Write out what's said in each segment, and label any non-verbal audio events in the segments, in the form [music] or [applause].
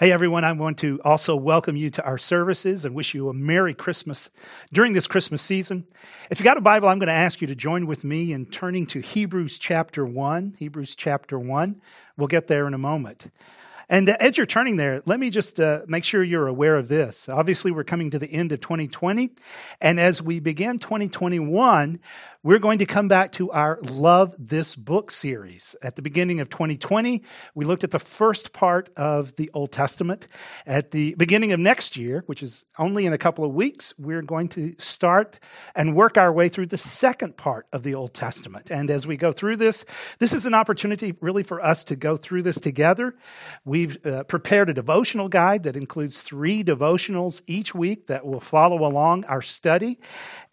Hey everyone, I want to also welcome you to our services and wish you a Merry Christmas during this Christmas season. If you got a Bible, I'm going to ask you to join with me in turning to Hebrews chapter 1. Hebrews chapter 1. We'll get there in a moment. And as you're turning there, let me just uh, make sure you're aware of this. Obviously, we're coming to the end of 2020. And as we begin 2021, we're going to come back to our Love This Book series. At the beginning of 2020, we looked at the first part of the Old Testament. At the beginning of next year, which is only in a couple of weeks, we're going to start and work our way through the second part of the Old Testament. And as we go through this, this is an opportunity really for us to go through this together. We've uh, prepared a devotional guide that includes three devotionals each week that will follow along our study.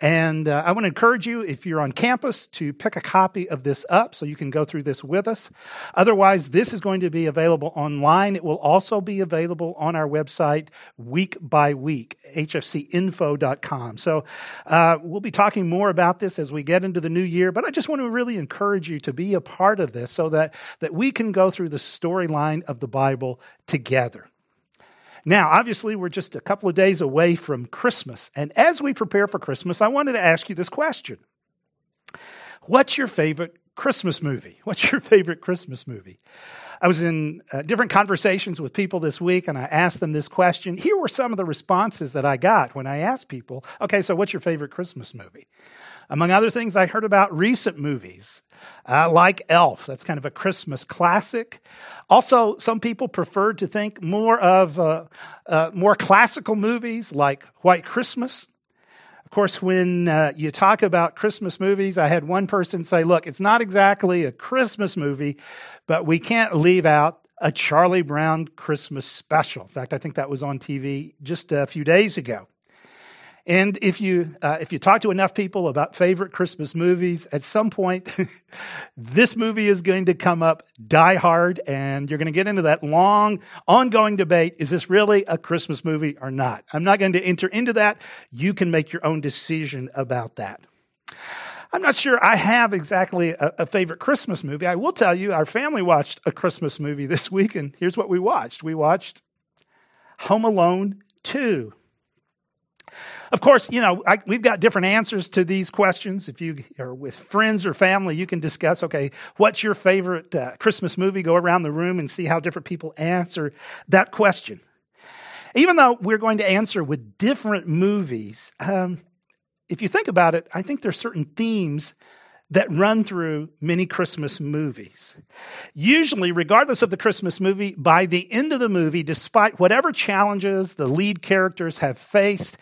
And uh, I want to encourage you, if you're on campus, to pick a copy of this up so you can go through this with us. Otherwise, this is going to be available online. It will also be available on our website week by week, hfcinfo.com. So uh, we'll be talking more about this as we get into the new year, but I just want to really encourage you to be a part of this so that, that we can go through the storyline of the Bible together. Now, obviously, we're just a couple of days away from Christmas. And as we prepare for Christmas, I wanted to ask you this question What's your favorite Christmas movie? [laughs] What's your favorite Christmas movie? I was in uh, different conversations with people this week and I asked them this question. Here were some of the responses that I got when I asked people, okay, so what's your favorite Christmas movie? Among other things, I heard about recent movies uh, like Elf. That's kind of a Christmas classic. Also, some people preferred to think more of uh, uh, more classical movies like White Christmas. Of course, when uh, you talk about Christmas movies, I had one person say, look, it's not exactly a Christmas movie, but we can't leave out a Charlie Brown Christmas special. In fact, I think that was on TV just a few days ago. And if you uh, if you talk to enough people about favorite Christmas movies, at some point, [laughs] this movie is going to come up. Die Hard, and you're going to get into that long, ongoing debate: is this really a Christmas movie or not? I'm not going to enter into that. You can make your own decision about that. I'm not sure I have exactly a, a, favorite Christmas movie. I will tell you, our family watched a Christmas movie this week, and here's what we watched. We watched Home Alone 2. Of course, you know, I, we've got different answers to these questions. If you are with friends or family, you can discuss, okay, what's your favorite uh, Christmas movie? Go around the room and see how different people answer that question. Even though we're going to answer with different movies, um, if you think about it, I think there's certain themes that run through many Christmas movies. Usually, regardless of the Christmas movie, by the end of the movie, despite whatever challenges the lead characters have faced,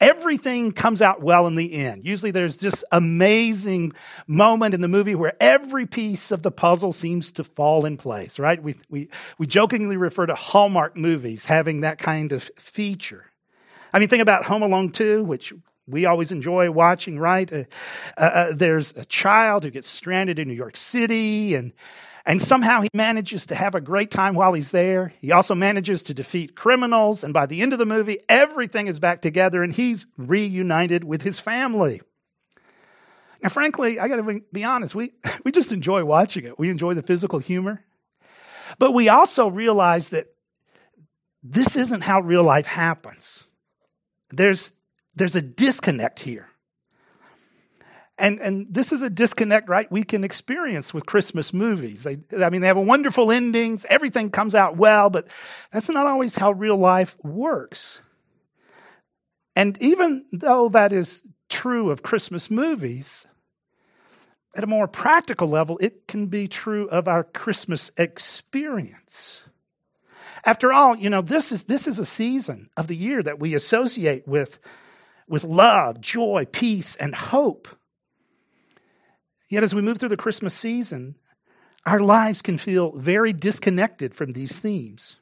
everything comes out well in the end. Usually there's this amazing moment in the movie where every piece of the puzzle seems to fall in place, right? We, we, we jokingly refer to Hallmark movies having that kind of feature. I mean, think about Home Alone 2, which we always enjoy watching, right? Uh, uh, uh there's a child who gets stranded in New York City and and somehow he manages to have a great time while he's there. He also manages to defeat criminals. And by the end of the movie, everything is back together and he's reunited with his family. Now, frankly, I got to be honest, we, [laughs] we just enjoy watching it. We enjoy the physical humor. But we also realize that this isn't how real life happens. There's, there's a disconnect here. And, and this is a disconnect, right? We can experience with Christmas movies. They, I mean, they have a wonderful endings. Everything comes out well, but that's not always how real life works. And even though that is true of Christmas movies, at a more practical level, it can be true of our Christmas experience. After all, you know, this is, this is a season of the year that we associate with, with love, joy, peace, and hope. Yet, as we move through the Christmas season, our lives can feel very disconnected from these themes.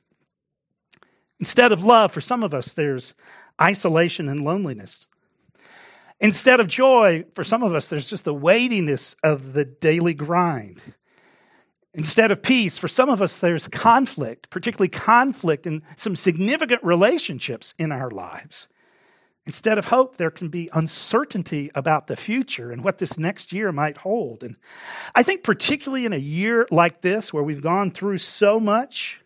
Instead of love, for some of us, there's isolation and loneliness. Instead of joy, for some of us, there's just the weightiness of the daily grind. Instead of peace, for some of us, there's conflict, particularly conflict in some significant relationships in our lives. Instead of hope, there can be uncertainty about the future and what this next year might hold. And I think, particularly in a year like this, where we've gone through so much,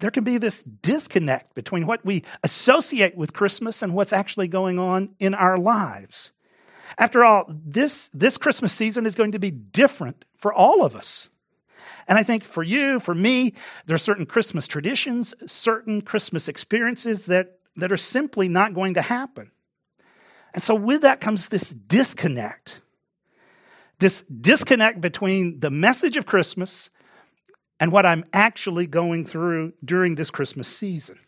there can be this disconnect between what we associate with Christmas and what's actually going on in our lives. After all, this, this Christmas season is going to be different for all of us. And I think for you, for me, there are certain Christmas traditions, certain Christmas experiences that, that are simply not going to happen. And so with that comes this disconnect. This disconnect between the message of Christmas and what I'm actually going through during this Christmas season.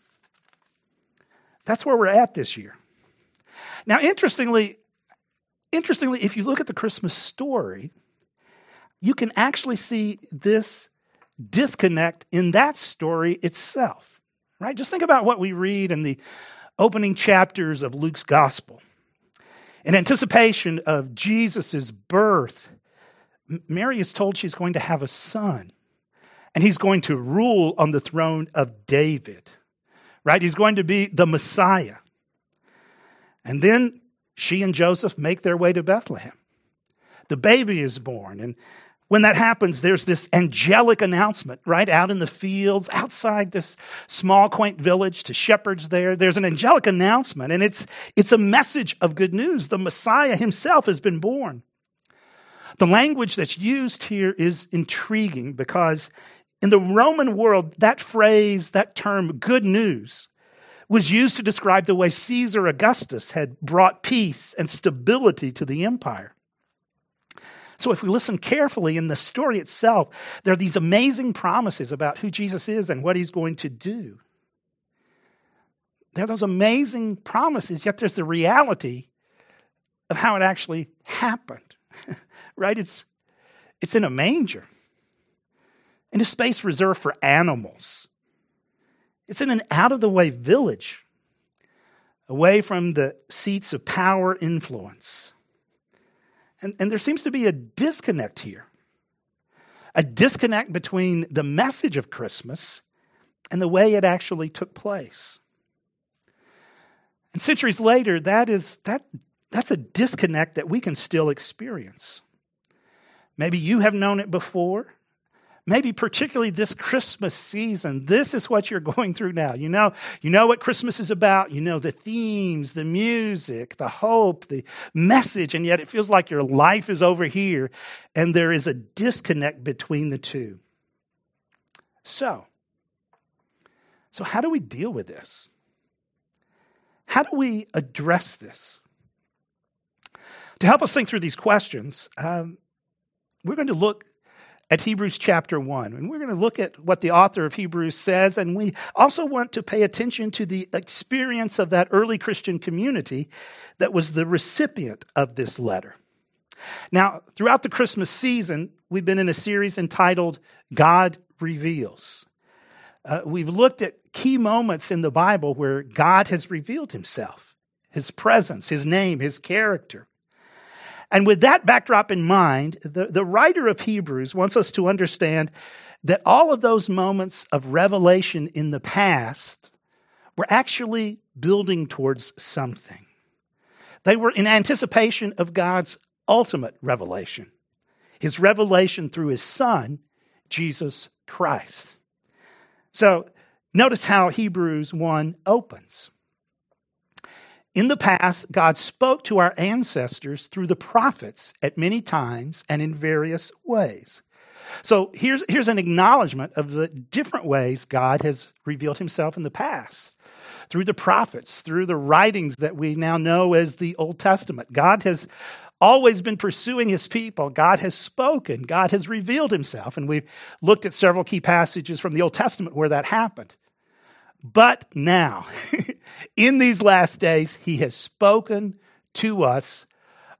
That's where we're at this year. Now, interestingly, interestingly, if you look at the Christmas story, you can actually see this disconnect in that story itself, right? Just think about what we read in the opening chapters of Luke's gospel. In anticipation of Jesus' birth, Mary is told she's going to have a son, and he's going to rule on the throne of David, right? He's going to be the Messiah. And then she and Joseph make their way to Bethlehem. The baby is born, and when that happens, there's this angelic announcement right out in the fields outside this small, quaint village to shepherds there. There's an angelic announcement, and it's, it's a message of good news. The Messiah himself has been born. The language that's used here is intriguing because in the Roman world, that phrase, that term, good news, was used to describe the way Caesar Augustus had brought peace and stability to the empire. So, if we listen carefully in the story itself, there are these amazing promises about who Jesus is and what he's going to do. There are those amazing promises, yet there's the reality of how it actually happened. [laughs] right? It's, it's in a manger, in a space reserved for animals. It's in an out of the way village, away from the seats of power influence. And, and there seems to be a disconnect here a disconnect between the message of Christmas and the way it actually took place. And centuries later, that is, that, that's a disconnect that we can still experience. Maybe you have known it before maybe particularly this Christmas season, this is what you're going through now. You know, you know what Christmas is about. You know the themes, the music, the hope, the message, and yet it feels like your life is over here and there is a disconnect between the two. So, so how do we deal with this? How do we address this? To help us think through these questions, um, we're going to look at Hebrews chapter 1. And we're going to look at what the author of Hebrews says. And we also want to pay attention to the experience of that early Christian community that was the recipient of this letter. Now, throughout the Christmas season, we've been in a series entitled God Reveals. Uh, we've looked at key moments in the Bible where God has revealed himself, his presence, his name, his character. And with that backdrop in mind, the, the writer of Hebrews wants us to understand that all of those moments of revelation in the past were actually building towards something. They were in anticipation of God's ultimate revelation, his revelation through his son, Jesus Christ. So notice how Hebrews 1 opens. In the past, God spoke to our ancestors through the prophets at many times and in various ways. So here's, here's an acknowledgement of the different ways God has revealed himself in the past through the prophets, through the writings that we now know as the Old Testament. God has always been pursuing his people. God has spoken. God has revealed himself. And we've looked at several key passages from the Old Testament where that happened. But now, [laughs] in these last days, he has spoken to us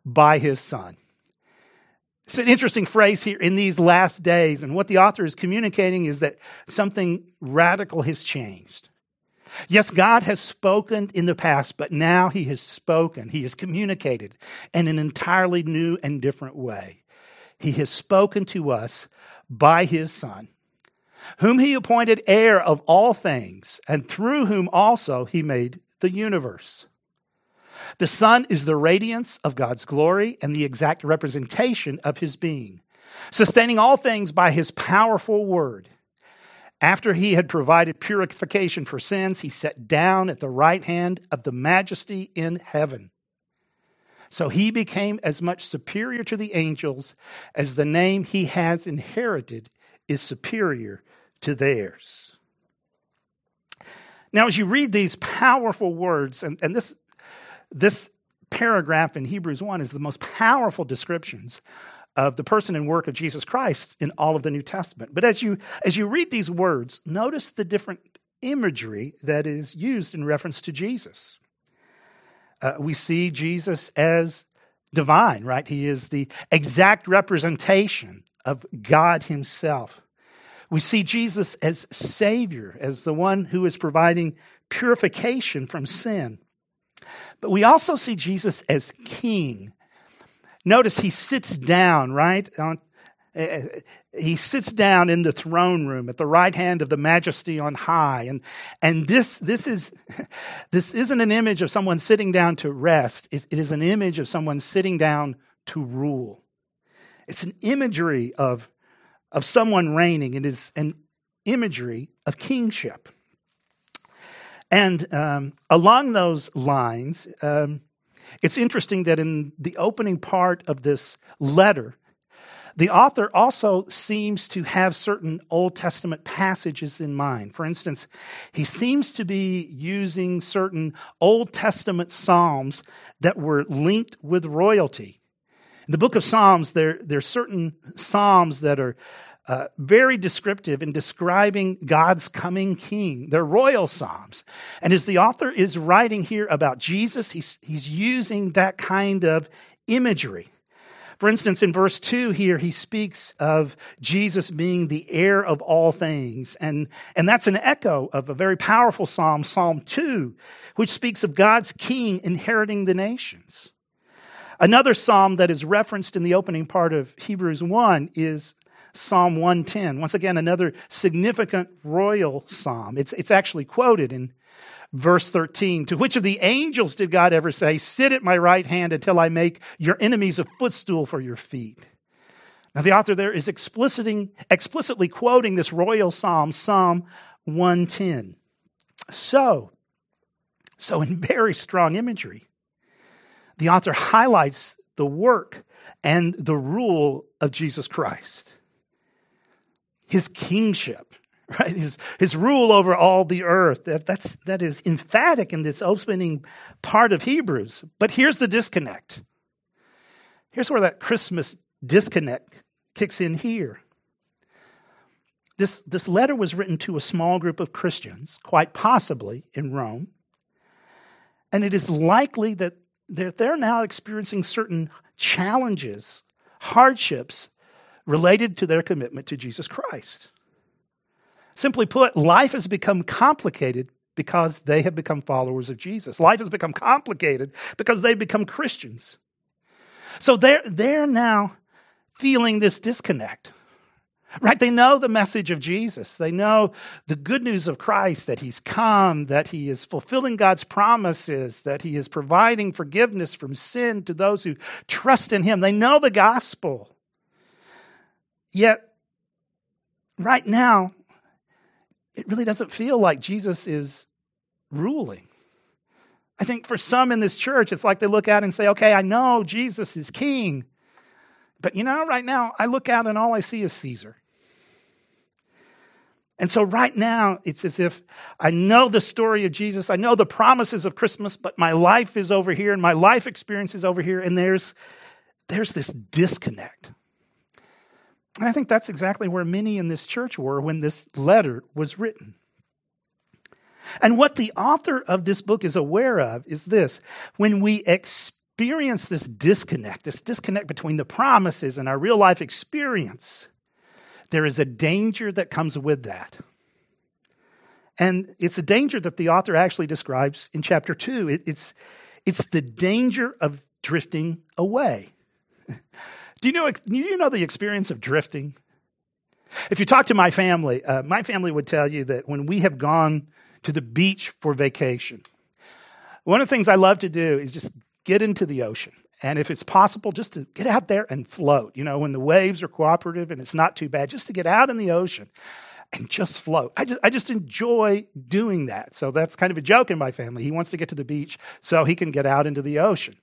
by his son. It's an interesting phrase here in these last days. And what the author is communicating is that something radical has changed. Yes, God has spoken in the past, but now he has spoken. He has communicated in an entirely new and different way. He has spoken to us by his son whom he appointed heir of all things, and through whom also he made the universe. The Son is the radiance of God's glory and the exact representation of his being, sustaining all things by his powerful word. After he had provided purification for sins, he sat down at the right hand of the majesty in heaven. So he became as much superior to the angels as the name he has inherited is superior to theirs. Now, as you read these powerful words, and, and this, this paragraph in Hebrews 1 is the most powerful descriptions of the person and work of Jesus Christ in all of the New Testament. But as you as you read these words, notice the different imagery that is used in reference to Jesus. Uh, we see Jesus as divine, right? He is the exact representation of God Himself. We see Jesus as Savior, as the one who is providing purification from sin. But we also see Jesus as King, Notice he sits down, right? On, uh, he sits down in the throne room at the right hand of the majesty on high. And, and this, this, is, [laughs] this isn't an image of someone sitting down to rest, it, it is an image of someone sitting down to rule. It's an imagery of, of someone reigning, it is an imagery of kingship. And um, along those lines, um, it's interesting that in the opening part of this letter, the author also seems to have certain Old Testament passages in mind. For instance, he seems to be using certain Old Testament Psalms that were linked with royalty. In the book of Psalms, there, there are certain Psalms that are uh, very descriptive in describing God's coming king. They're royal psalms. And as the author is writing here about Jesus, he's, he's using that kind of imagery. For instance, in verse 2 here, he speaks of Jesus being the heir of all things. And, and that's an echo of a very powerful psalm, Psalm 2, which speaks of God's king inheriting the nations. Another psalm that is referenced in the opening part of Hebrews 1 is Psalm 110. Once again, another significant royal psalm. It's, it's actually quoted in verse 13. To which of the angels did God ever say, Sit at my right hand until I make your enemies a footstool for your feet? Now, the author there is explicitly quoting this royal psalm, Psalm 110. So, so in very strong imagery, the author highlights the work and the rule of Jesus Christ his kingship, [laughs] right? His, his rule over all the earth. That, that's, that is emphatic in this opening part of Hebrews. But here's the disconnect. Here's where that Christmas disconnect kicks in here. This, this letter was written to a small group of Christians, quite possibly in Rome. And it is likely that they're, they're now experiencing certain challenges, hardships related to their commitment to Jesus Christ. Simply put, life has become complicated because they have become followers of Jesus. Life has become complicated because they've become Christians. So they're, they're now feeling this disconnect. Right? They know the message of Jesus. They know the good news of Christ that He's come, that He is fulfilling God's promises, that He is providing forgiveness from sin to those who trust in Him. They know the gospel. Yet, right now, it really doesn't feel like Jesus is ruling. I think for some in this church, it's like they look out and say, okay, I know Jesus is king. But you know, right now, I look out and all I see is Caesar. And so right now, it's as if I know the story of Jesus, I know the promises of Christmas, but my life is over here and my life experience is over here, and there's, there's this disconnect. And I think that's exactly where many in this church were when this letter was written. And what the author of this book is aware of is this when we experience this disconnect, this disconnect between the promises and our real life experience, there is a danger that comes with that. And it's a danger that the author actually describes in chapter two. It, it's, it's the danger of drifting away. [laughs] Do you know, do you know the experience of drifting? If you talk to my family, uh, my family would tell you that when we have gone to the beach for vacation, one of the things I love to do is just get into the ocean. And if it's possible, just to get out there and float, you know, when the waves are cooperative and it's not too bad, just to get out in the ocean and just float. I just, I just enjoy doing that. So that's kind of a joke in my family. He wants to get to the beach so he can get out into the ocean.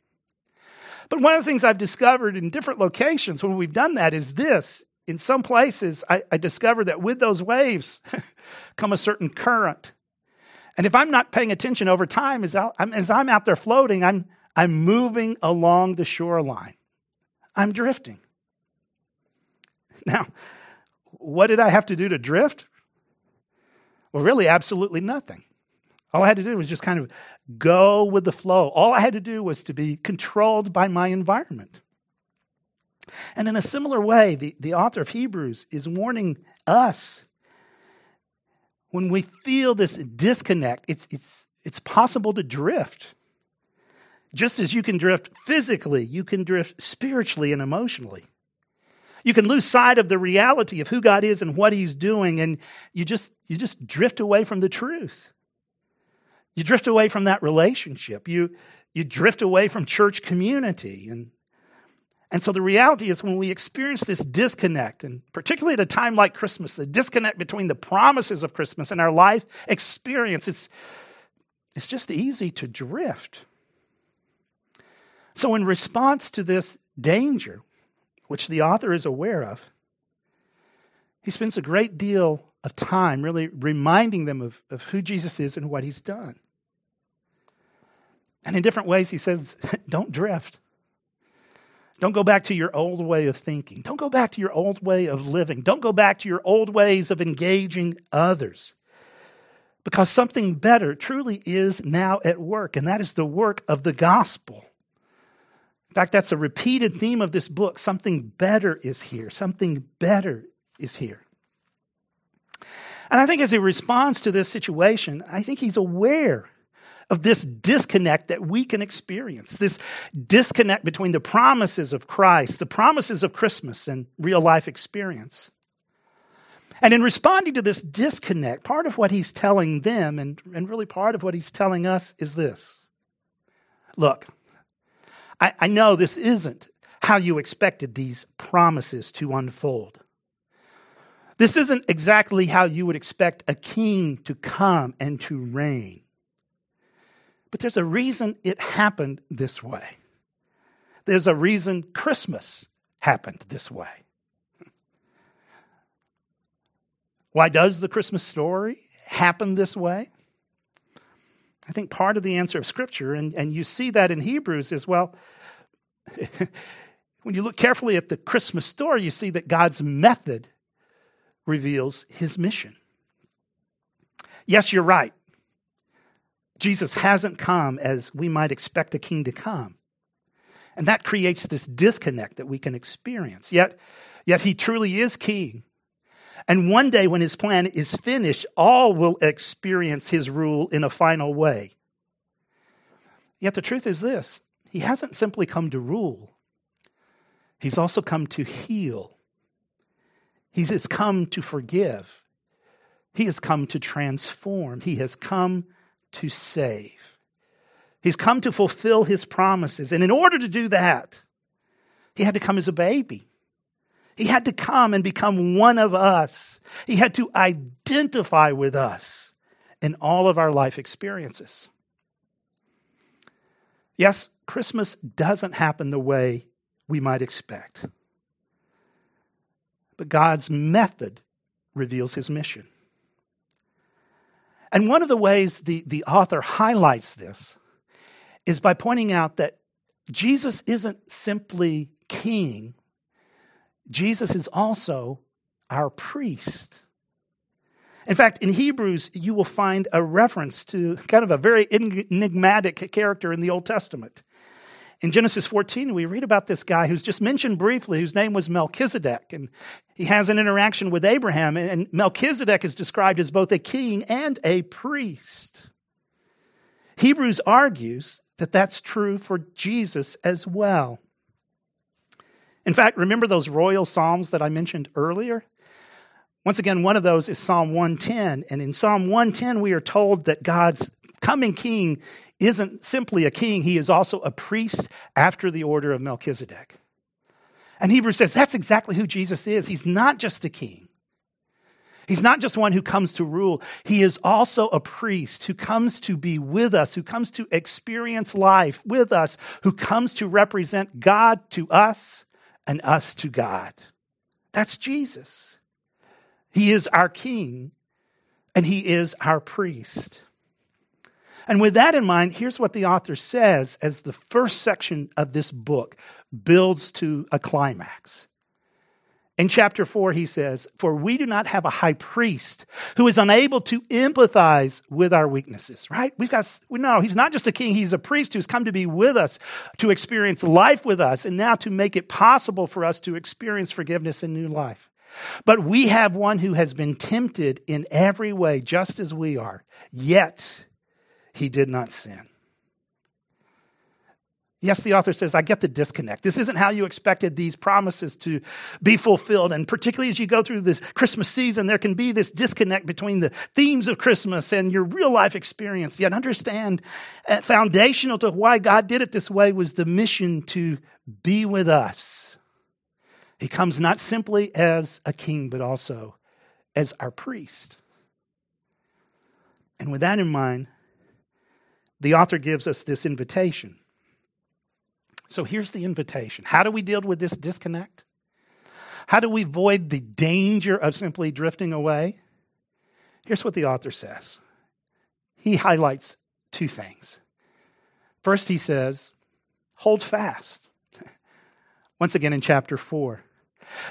But one of the things I've discovered in different locations when we've done that is this. In some places, I, I that with those waves [laughs] come a certain current. And if I'm not paying attention over time, as, I'm, as I'm out there floating, I'm, I'm moving along the shoreline. I'm drifting. [laughs] Now, what did I have to do to drift? Well, really, absolutely nothing. All I had to do was just kind of go with the flow. All I had to do was to be controlled by my environment. And in a similar way, the, the author of Hebrews is warning us when we feel this disconnect, it's, it's, it's possible to drift. Just as you can drift physically, you can drift spiritually and emotionally. You can lose sight of the reality of who God is and what He's doing, and you just, you just drift away from the truth. You drift away from that relationship. You, you drift away from church community. And, and so the reality is when we experience this disconnect, and particularly at a time like Christmas, the disconnect between the promises of Christmas and our life experience, it's, it's just easy to drift. So, in response to this danger, which the author is aware of, he spends a great deal of time really reminding them of, of who Jesus is and what he's done. And in different ways, he says, [laughs] don't drift. Don't go back to your old way of thinking. Don't go back to your old way of living. Don't go back to your old ways of engaging others. Because something better truly is now at work, and that is the work of the gospel. In fact, that's a repeated theme of this book. Something better is here. Something better is here. And I think as he responds to this situation, I think he's aware of this disconnect that we can experience, this disconnect between the promises of Christ, the promises of Christmas, and real life experience. And in responding to this disconnect, part of what he's telling them, and, and really part of what he's telling us, is this Look, I, I know this isn't how you expected these promises to unfold. This isn't exactly how you would expect a king to come and to reign. But there's a reason it happened this way. There's a reason Christmas happened this way. Why does the Christmas story happen this way? I think part of the answer of Scripture, and, and you see that in Hebrews is well. [laughs] when you look carefully at the Christmas story, you see that God's method reveals his mission. Yes, you're right. Jesus hasn't come as we might expect a king to come. And that creates this disconnect that we can experience. Yet, yet he truly is king. And one day when his plan is finished, all will experience his rule in a final way. Yet the truth is this he hasn't simply come to rule, he's also come to heal. He has come to forgive. He has come to transform. He has come to save. He's come to fulfill his promises. And in order to do that, he had to come as a baby. He had to come and become one of us. He had to identify with us in all of our life experiences. Yes, Christmas doesn't happen the way we might expect, but God's method reveals his mission. And one of the ways the, the author highlights this is by pointing out that Jesus isn't simply king Jesus is also our priest. In fact, in Hebrews, you will find a reference to kind of a very enigmatic character in the Old Testament. In Genesis 14, we read about this guy who's just mentioned briefly, whose name was Melchizedek. And he has an interaction with Abraham. And Melchizedek is described as both a king and a priest. Hebrews argues that that's true for Jesus as well. In fact, remember those royal psalms that I mentioned earlier? Once again, one of those is Psalm 110. And in Psalm 110, we are told that God's coming king isn't simply a king, he is also a priest after the order of Melchizedek. And Hebrews says that's exactly who Jesus is. He's not just a king, He's not just one who comes to rule. He is also a priest who comes to be with us, who comes to experience life with us, who comes to represent God to us and us to God. That's Jesus. He is our king and he is our priest. And with that in mind, here's what the author says as the first section of this book builds to a climax. In chapter 4, he says, For we do not have a high priest who is unable to empathize with our weaknesses, right? We've got, know he's not just a king, he's a priest who's come to be with us, to experience life with us, and now to make it possible for us to experience forgiveness and new life. But we have one who has been tempted in every way, just as we are, yet he did not sin. Yes, the author says, I get the disconnect. This isn't how you expected these promises to be fulfilled. And particularly as you go through this Christmas season, there can be this disconnect between the themes of Christmas and your real life experience. Yet understand, uh, foundational to why God did it this way was the mission to be with us. He comes not simply as a king, but also as our priest. And with that in mind, the author gives us this invitation so here's the invitation How do we deal with this disconnect? How do we avoid the danger of simply drifting away? Here's what the author says he highlights two things. First, he says, hold fast. [laughs] Once again in chapter 4.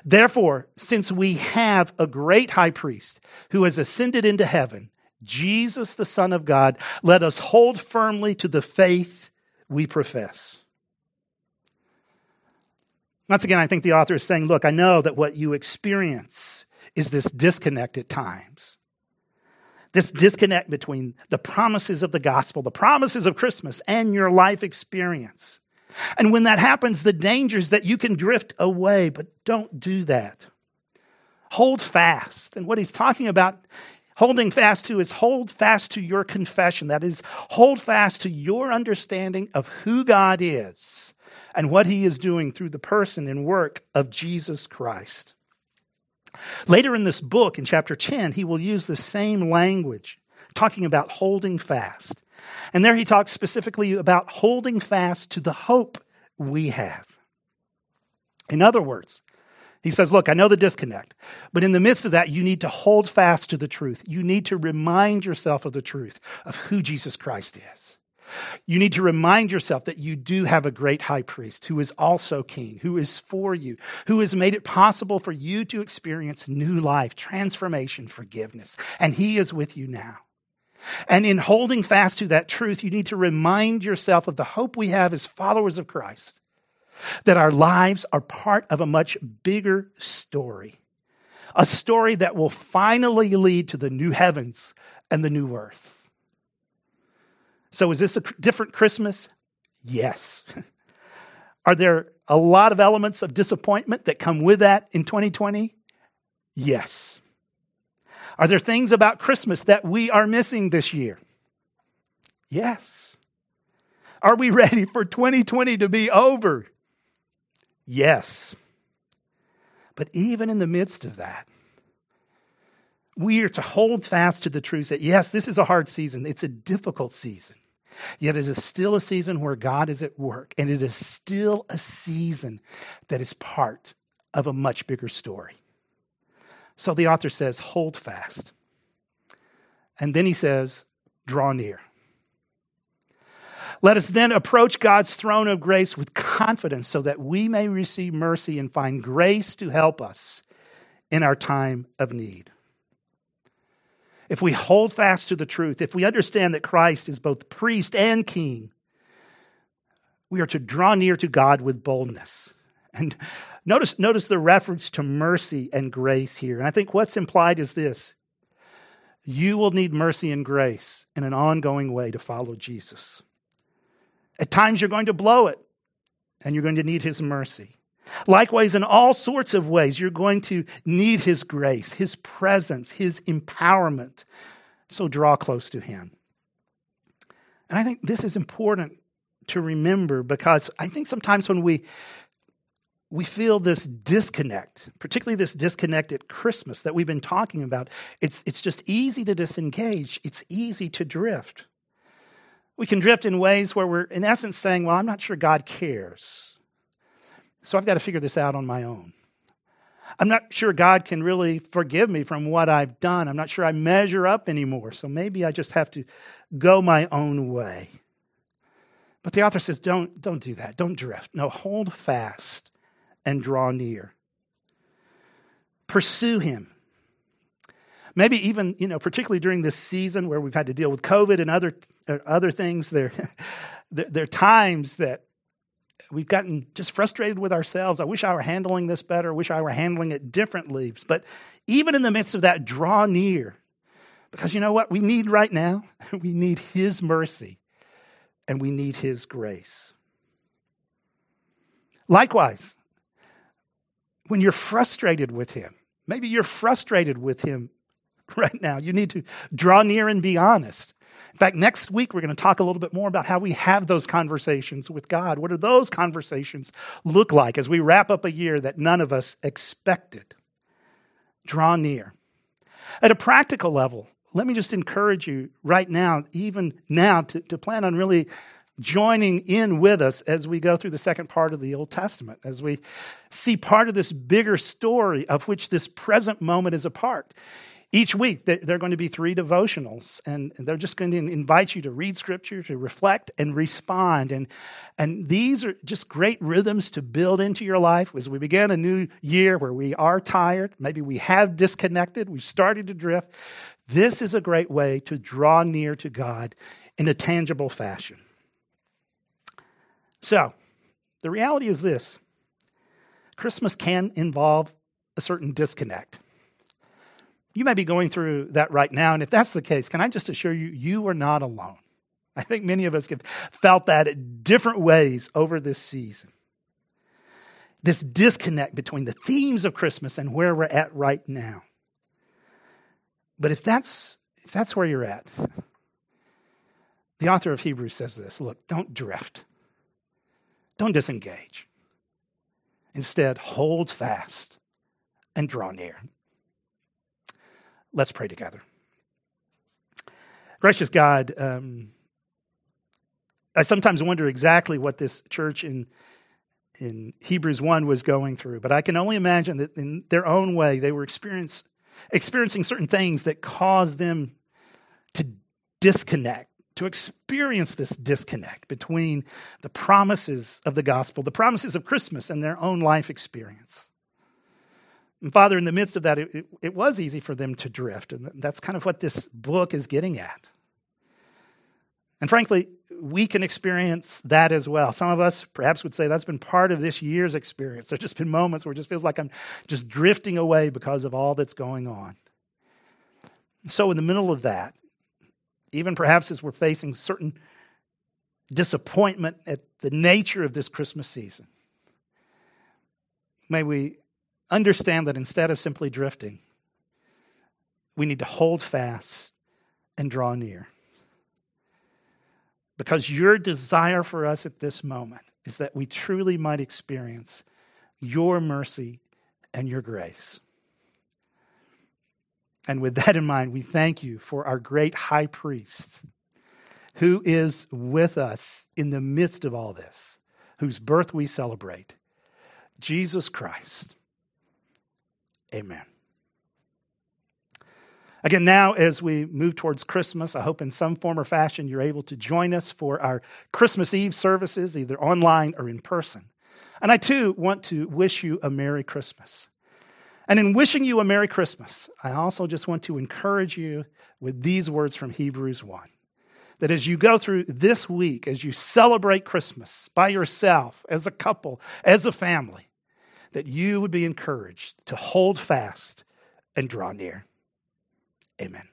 Therefore, since we have a great high priest who has ascended into heaven, Jesus, the Son of God, let us hold firmly to the faith we profess. Once again, I think the author is saying, look, I know that what you experience is this disconnect at times. This disconnect between the promises of the gospel, the promises of Christmas, and your life experience. And when that happens, the danger is that you can drift away, but don't do that. Hold fast. And what he's talking about holding fast to is hold fast to your confession. That is, hold fast to your understanding of who God is and what he is doing through the person and work of Jesus Christ. Later in this book, in chapter 10, he will use the same language, talking about holding fast. And there he talks specifically about holding fast to the hope we have. In other words, he says, Look, I know the disconnect, but in the midst of that, you need to hold fast to the truth. You need to remind yourself of the truth of who Jesus Christ is. You need to remind yourself that you do have a great high priest who is also king, who is for you, who has made it possible for you to experience new life, transformation, forgiveness. And he is with you now. And in holding fast to that truth, you need to remind yourself of the hope we have as followers of Christ, that our lives are part of a much bigger story, a story that will finally lead to the new heavens and the new earth. So, is this a different Christmas? Yes. [laughs] Are there a lot of elements of disappointment that come with that in 2020? Yes. Are there things about Christmas that we are missing this year? Yes. Are we [laughs] ready for 2020 to be over? Yes. But even in the midst of that, we are to hold fast to the truth that yes, this is a hard season. It's a difficult season. Yet it is still a season where God is at work, and it is still a season that is part of a much bigger story. So the author says, hold fast. And then he says, draw near. Let us then approach God's throne of grace with confidence so that we may receive mercy and find grace to help us in our time of need if we hold fast to the truth, if we understand that Christ is both priest and king, we are to draw near to God with boldness. And notice, notice the reference to mercy and grace here. And I think what's implied is this you will need mercy and grace in an ongoing way to follow Jesus. At times, you're going to blow it, and you're going to need his mercy. Likewise, in all sorts of ways, you're going to need His grace, His presence, His empowerment. So draw close to Him. And I think this is important to remember because I think sometimes when we we feel this disconnect, particularly this disconnect at Christmas that we've been talking about. It's, it's just easy to disengage, it's easy to drift. We can drift in ways where we're, in essence, saying, Well, I'm not sure God cares. So I've got to figure this out on my own. I'm not sure God can really forgive me from what I've done. I'm not sure I measure up anymore. So maybe I just have to go my own way. But the author says, don't, don't do that. Don't drift. No, hold fast and draw near. Pursue him. Maybe even, you know, particularly during this season where we've had to deal with COVID and other, uh, other things, there, [laughs] there are times that we've gotten just frustrated with ourselves. I wish I were handling this better. I wish I were handling it differently. But even in the midst of that, draw near. Because you know what we need right now? [laughs] We need His mercy and we need His grace. Likewise, when you're frustrated with Him, maybe you're frustrated with Him [laughs] right now, you need to draw near and be honest. In fact, next week we're going to talk a little bit more about how we have those conversations with God. What do those conversations look like as we wrap up a year that none of us expected? Draw near. At a practical level, let me just encourage you right now, even now, to, to plan on really joining in with us as we go through the second part of the Old Testament, as we see part of this bigger story of which this present moment is a part. Each week, there are going to be three devotionals, and they're just going to invite you to read scripture, to reflect, and respond. And, and these are just great rhythms to build into your life as we begin a new year where we are tired. Maybe we have disconnected, we've started to drift. This is a great way to draw near to God in a tangible fashion. So, the reality is this Christmas can involve a certain disconnect. You may be going through that right now. And if that's the case, can I just assure you, you are not alone. I think many of us have felt that in different ways over this season. This disconnect between the themes of Christmas and where we're at right now. But if that's, if that's where you're at, the author of Hebrews says this look, don't drift, don't disengage. Instead, hold fast and draw near. Let's pray together. Gracious God, um, I sometimes wonder exactly what this church in, in Hebrews 1 was going through, but I can only imagine that in their own way they were experience, experiencing certain things that caused them to disconnect, to experience this disconnect between the promises of the gospel, the promises of Christmas, and their own life experience. And Father, in the midst of that, it, it, it, was easy for them to drift. And that's kind of what this book is getting at. And frankly, we can experience that as well. Some of us perhaps would say that's been part of this year's experience. There's just been moments where it just feels like I'm just drifting away because of all that's going on. So, in the middle of that, even perhaps as we're facing certain disappointment at the nature of this Christmas season, may we understand that instead of simply drifting, we need to hold fast and draw near. Because your desire for us at this moment is that we truly might experience your mercy and your grace. And with that in mind, we thank you for our great high priest who is with us in the midst of all this, whose birth we celebrate, Jesus Christ. Amen. Again, now as we move towards Christmas, I hope in some form or fashion you're able to join us for our Christmas Eve services, either online or in person. And I too want to wish you a Merry Christmas. And in wishing you a Merry Christmas, I also just want to encourage you with these words from Hebrews 1 that as you go through this week, as you celebrate Christmas by yourself, as a couple, as a family, that you would be encouraged to hold fast and draw near. Amen.